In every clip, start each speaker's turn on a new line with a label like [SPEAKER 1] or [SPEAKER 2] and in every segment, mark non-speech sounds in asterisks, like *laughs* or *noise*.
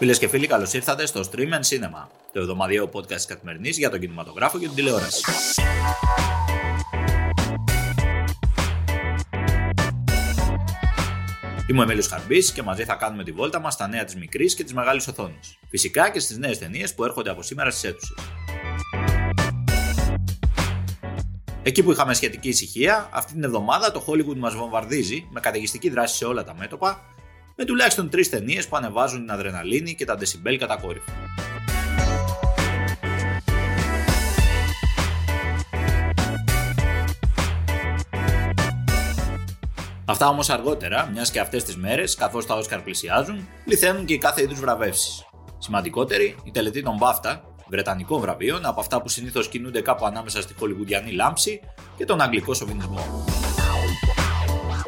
[SPEAKER 1] Φίλες και φίλοι, καλώς ήρθατε στο Stream and Cinema, το εβδομαδιαίο podcast τη καθημερινής για τον κινηματογράφο και την τηλεόραση. Είμαι ο Εμίλιος Χαρμπής και μαζί θα κάνουμε τη βόλτα μας στα νέα της μικρής και της μεγάλης οθόνης. Φυσικά και στις νέες ταινίες που έρχονται από σήμερα στις αίθουσες. Εκεί που είχαμε σχετική ησυχία, αυτή την εβδομάδα το Hollywood μας βομβαρδίζει με καταιγιστική δράση σε όλα τα μέτωπα, με τουλάχιστον τρεις ταινίες που ανεβάζουν την αδρεναλίνη και τα ντεσιμπέλ κατακόρυφα. Αυτά όμως αργότερα, μιας και αυτές τις μέρες, καθώς τα Όσκαρ πλησιάζουν, πληθαίνουν και οι κάθε είδους βραβεύσεις. Σημαντικότερη, η τελετή των BAFTA, βρετανικών βραβείων, από αυτά που συνήθως κινούνται κάπου ανάμεσα στη χολιγουντιανή λάμψη και τον αγγλικό σοβινισμό.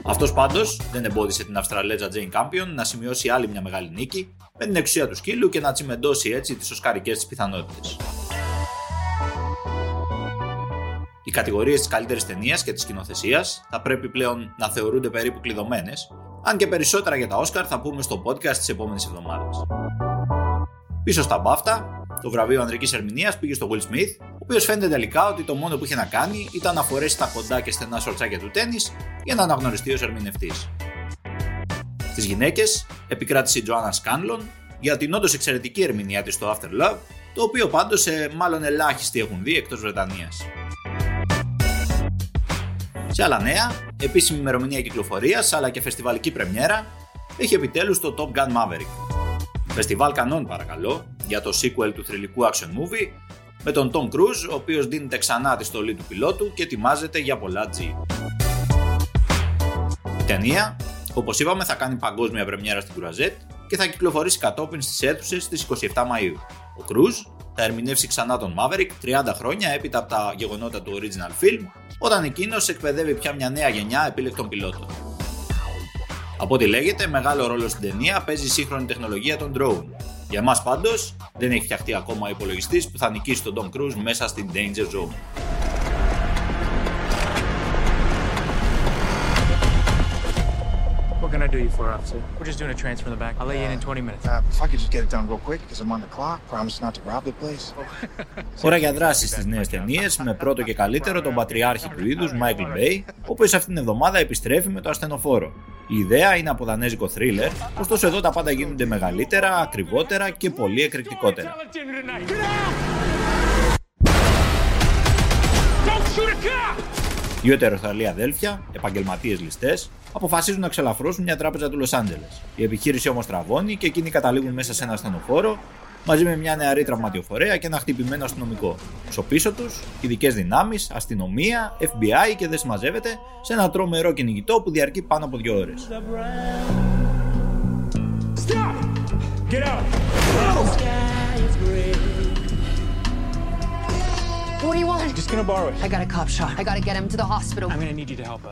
[SPEAKER 1] Αυτός πάντως δεν εμπόδισε την Αυστραλέζα Jane Campion να σημειώσει άλλη μια μεγάλη νίκη με την εξουσία του σκύλου και να τσιμεντώσει έτσι τις οσκαρικές της πιθανότητες. Οι κατηγορίες της καλύτερης ταινίας και της σκηνοθεσίας θα πρέπει πλέον να θεωρούνται περίπου κλειδωμένες, αν και περισσότερα για τα Όσκαρ θα πούμε στο podcast της επόμενης εβδομάδας. Πίσω στα μπάφτα, το βραβείο ανδρικής ερμηνείας πήγε στο Will Smith, ο οποίος φαίνεται τελικά ότι το μόνο που είχε να κάνει ήταν να φορέσει τα κοντά και στενά σορτσάκια του τέννη για να αναγνωριστεί ως ερμηνευτής. Στις γυναίκες, επικράτησε η Joanna Scanlon για την όντως εξαιρετική ερμηνεία της στο After Love, το οποίο πάντως ε, μάλλον ελάχιστοι έχουν δει εκτός Βρετανίας. Σε άλλα νέα, επίσημη ημερομηνία κυκλοφορίας αλλά και φεστιβαλική πρεμιέρα έχει επιτέλους το Top Gun Maverick. Φεστιβάλ κανόν παρακαλώ για το sequel του θρηλυκού action movie με τον Tom Cruise ο οποίος δίνεται ξανά τη στολή του πιλότου και ετοιμάζεται για πολλά G. Η ταινία, όπως είπαμε, θα κάνει παγκόσμια πρεμιέρα στην Κουραζέτ και θα κυκλοφορήσει κατόπιν στις αίθουσες στις 27 Μαΐου. Ο Cruise θα ερμηνεύσει ξανά τον Maverick 30 χρόνια έπειτα από τα γεγονότα του original film, όταν εκείνος εκπαιδεύει πια μια νέα γενιά επίλεκτων πιλότων. Από ό,τι λέγεται, μεγάλο ρόλο στην ταινία παίζει η σύγχρονη τεχνολογία των drone. Για μας πάντως δεν έχει φτιαχτεί ακόμα υπολογιστής που θα νικήσει τον Tom Cruise μέσα στην Danger Zone.
[SPEAKER 2] do you for 20 *laughs*
[SPEAKER 1] για δράση στις νέες ταινίες, με πρώτο και καλύτερο τον πατριάρχη του είδους Michael όπου σε αυτήν την εβδομάδα επιστρέφει με το ασθενοφόρο. Η ιδέα είναι από δανέζικο θρίλερ, ωστόσο εδώ τα πάντα γίνονται μεγαλύτερα, ακριβότερα και πολύ εκρηκτικότερα. Δύο ετεροθαλή αδέλφια, επαγγελματίες ληστές, αποφασίζουν να ξελαφρώσουν μια τράπεζα του Λος Άντζελες. Η επιχείρηση όμως τραβώνει και εκείνοι καταλήγουν μέσα σε ένα ασθενοφόρο μαζί με μια νεαρή τραυματιοφορέα και ένα χτυπημένο αστυνομικό. Στο πίσω τους, ειδικές δυνάμεις, αστυνομία, FBI και δεν συμμαζεύεται σε ένα τρομερό κυνηγητό που διαρκεί πάνω από δύο ώρες.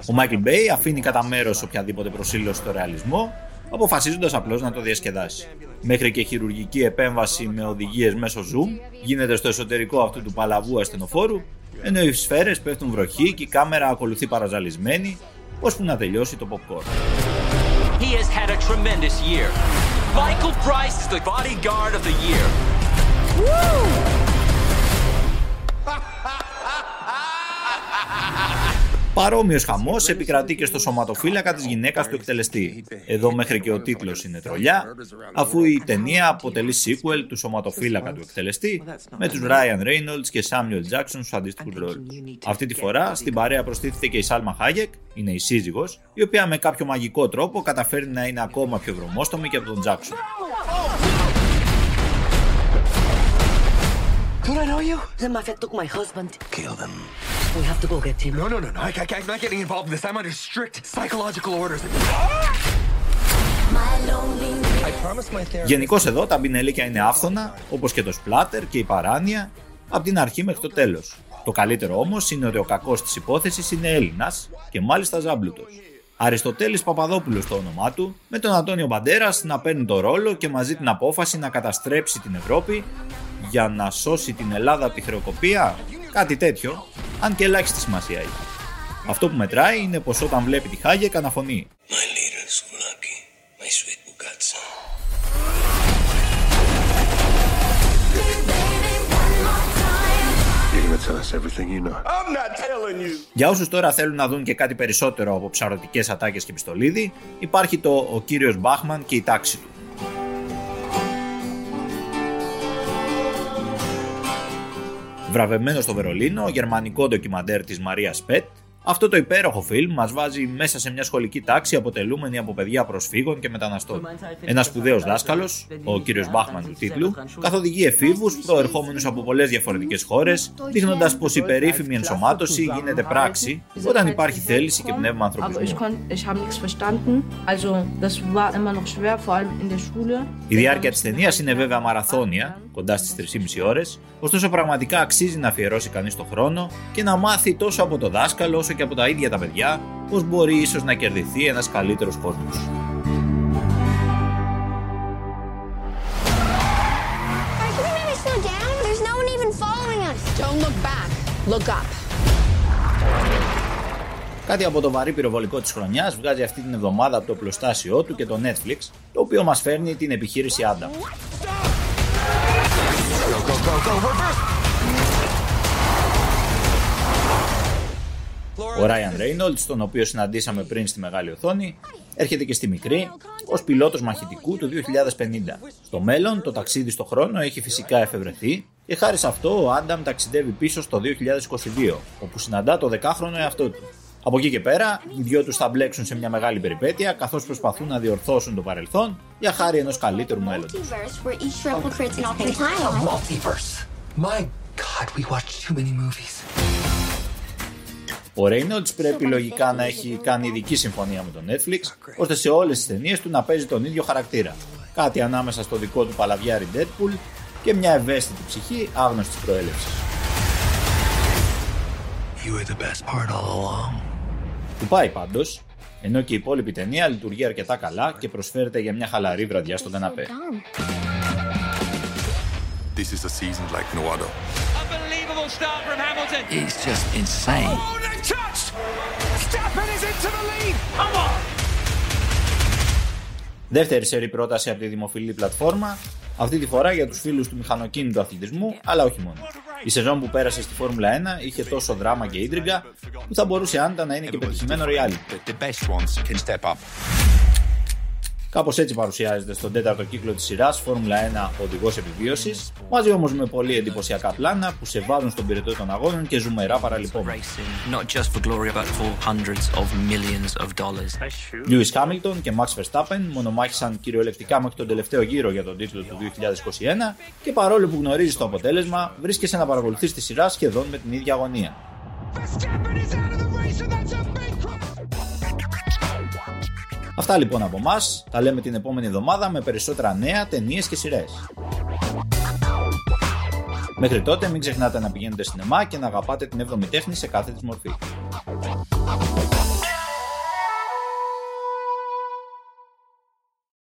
[SPEAKER 1] Ο Μάικλ Μπέι αφήνει κατά μέρος οποιαδήποτε προσήλωση στο ρεαλισμό, αποφασίζοντας απλώς να το διασκεδάσει. Μέχρι και χειρουργική επέμβαση με οδηγίες μέσω Zoom γίνεται στο εσωτερικό αυτού του παλαβού ασθενοφόρου, ενώ οι σφαίρες πέφτουν βροχή και η κάμερα ακολουθεί παραζαλισμένη, ώσπου να τελειώσει το popcorn. He has had a tremendous year. Michael Price is the bodyguard of the year. Woo! *laughs* Παρόμοιος χαμός επικρατεί και στο σωματοφύλακα της γυναίκας του εκτελεστή. Εδώ μέχρι και ο τίτλος είναι τρολιά, αφού η ταινία αποτελεί sequel του σωματοφύλακα του εκτελεστή με τους Ryan Reynolds και Samuel Jackson στους αντίστοιχους ρόλους. Αυτή τη φορά στην παρέα προστίθεται και η Σάλμα Χάγεκ, είναι η σύζυγος, η οποία με κάποιο μαγικό τρόπο καταφέρνει να είναι ακόμα πιο βρωμόστομη και από τον Jackson.
[SPEAKER 3] Don't I know you? The mafia took my husband. Kill them. We have to go get him.
[SPEAKER 4] No, no, no, no. I, I, I'm not getting involved in this. I'm under strict psychological orders.
[SPEAKER 1] Γενικώ εδώ τα μπινελίκια είναι άφθονα, όπως και το σπλάτερ και η παράνοια, από την αρχή μέχρι το τέλος. Το καλύτερο όμως είναι ότι ο κακός της υπόθεσης είναι Έλληνας και μάλιστα ζάμπλουτος. Αριστοτέλης Παπαδόπουλος το όνομά του, με τον Αντώνιο Μπαντέρας να παίρνει το ρόλο και μαζί την απόφαση να καταστρέψει την Ευρώπη για να σώσει την Ελλάδα από τη χρεοκοπία, Κάτι τέτοιο, αν και ελάχιστη σημασία έχει. Αυτό που μετράει είναι πως όταν βλέπει τη χάγη καναφωνεί. Για όσους τώρα θέλουν να δουν και κάτι περισσότερο από ψαρωτικές ατάκες και πιστολίδι, υπάρχει το «Ο κύριος Μπάχμαν και η τάξη του». Βραβευμένο στο Βερολίνο, γερμανικό ντοκιμαντέρ της Μαρίας Πέτ, αυτό το υπέροχο φιλμ μας βάζει μέσα σε μια σχολική τάξη αποτελούμενη από παιδιά προσφύγων και μεταναστών. Ένας σπουδαίος δάσκαλος, ο κύριος Μπάχμαν του τίτλου, καθοδηγεί εφήβους προερχόμενους από πολλές διαφορετικές χώρες, δείχνοντας πως η περίφημη ενσωμάτωση γίνεται πράξη όταν υπάρχει θέληση και πνεύμα ανθρωπισμού. Η διάρκεια της ταινίας είναι βέβαια μαραθώνια, κοντά στις 3,5 ώρες, ωστόσο πραγματικά αξίζει να αφιερώσει κανείς το χρόνο και να μάθει τόσο από το δάσκαλο όσο και από τα ίδια τα παιδιά πως μπορεί ίσως να κερδιθεί ένας καλύτερος κόσμος. Κάτι από το βαρύ πυροβολικό της χρονιάς βγάζει αυτή την εβδομάδα από το πλωστάσιό του και το Netflix, το οποίο μας φέρνει την επιχείρηση Adam. Ο Ryan Reynolds, τον οποίο συναντήσαμε πριν στη μεγάλη οθόνη, έρχεται και στη μικρή ως πιλότος μαχητικού του 2050. Στο μέλλον, το ταξίδι στο χρόνο έχει φυσικά εφευρεθεί και χάρη σε αυτό ο Άνταμ ταξιδεύει πίσω στο 2022, όπου συναντά το 10χρονο εαυτό του. Από εκεί και πέρα, οι δυο τους θα μπλέξουν σε μια μεγάλη περιπέτεια καθώς προσπαθούν να διορθώσουν το παρελθόν για χάρη ενός καλύτερου μέλλοντος. Ο Reynolds πρέπει λογικά να έχει κάνει ειδική συμφωνία με το Netflix, ώστε σε όλες τις ταινίες του να παίζει τον ίδιο χαρακτήρα. Κάτι ανάμεσα στο δικό του παλαβιάρι Deadpool και μια ευαίσθητη ψυχή άγνωστης προέλευσης. Του πάει πάντως, ενώ και η υπόλοιπη ταινία λειτουργεί αρκετά καλά και προσφέρεται για μια χαλαρή βραδιά στον καναπέ. This is a season like no other. Unbelievable start from Hamilton. It's just insane. Oh, touch! Stappen is into the lead. Come on! Δεύτερη σερή πρόταση από τη δημοφιλή πλατφόρμα, αυτή τη φορά για τους φίλους του μηχανοκίνητου αθλητισμού, αλλά όχι μόνο. Η σεζόν που πέρασε στη Φόρμουλα 1 είχε τόσο δράμα και ίντριγκα που θα μπορούσε άντα να είναι και πετυχημένο reality. Κάπως έτσι παρουσιάζεται στον τέταρτο κύκλο της σειράς Φόρμουλα 1 Οδηγός Επιβίωσης, μαζί όμως με πολύ εντυπωσιακά πλάνα που σε βάζουν στον πυρετό των αγώνων και ζουμερά παραλυπόμενα. Lewis Hamilton και Max Verstappen μονομάχησαν κυριολεκτικά μέχρι τον τελευταίο γύρο για τον τίτλο του 2021 και παρόλο που γνωρίζεις το αποτέλεσμα, βρίσκεσαι να παρακολουθείς τη σειρά σχεδόν με την ίδια αγωνία. Αυτά λοιπόν από εμά. Τα λέμε την επόμενη εβδομάδα με περισσότερα νέα, ταινίες και σειρές. Μέχρι τότε μην ξεχνάτε να πηγαίνετε στην ΕΜΑ και να αγαπάτε την 7η τέχνη σε κάθε της μορφή.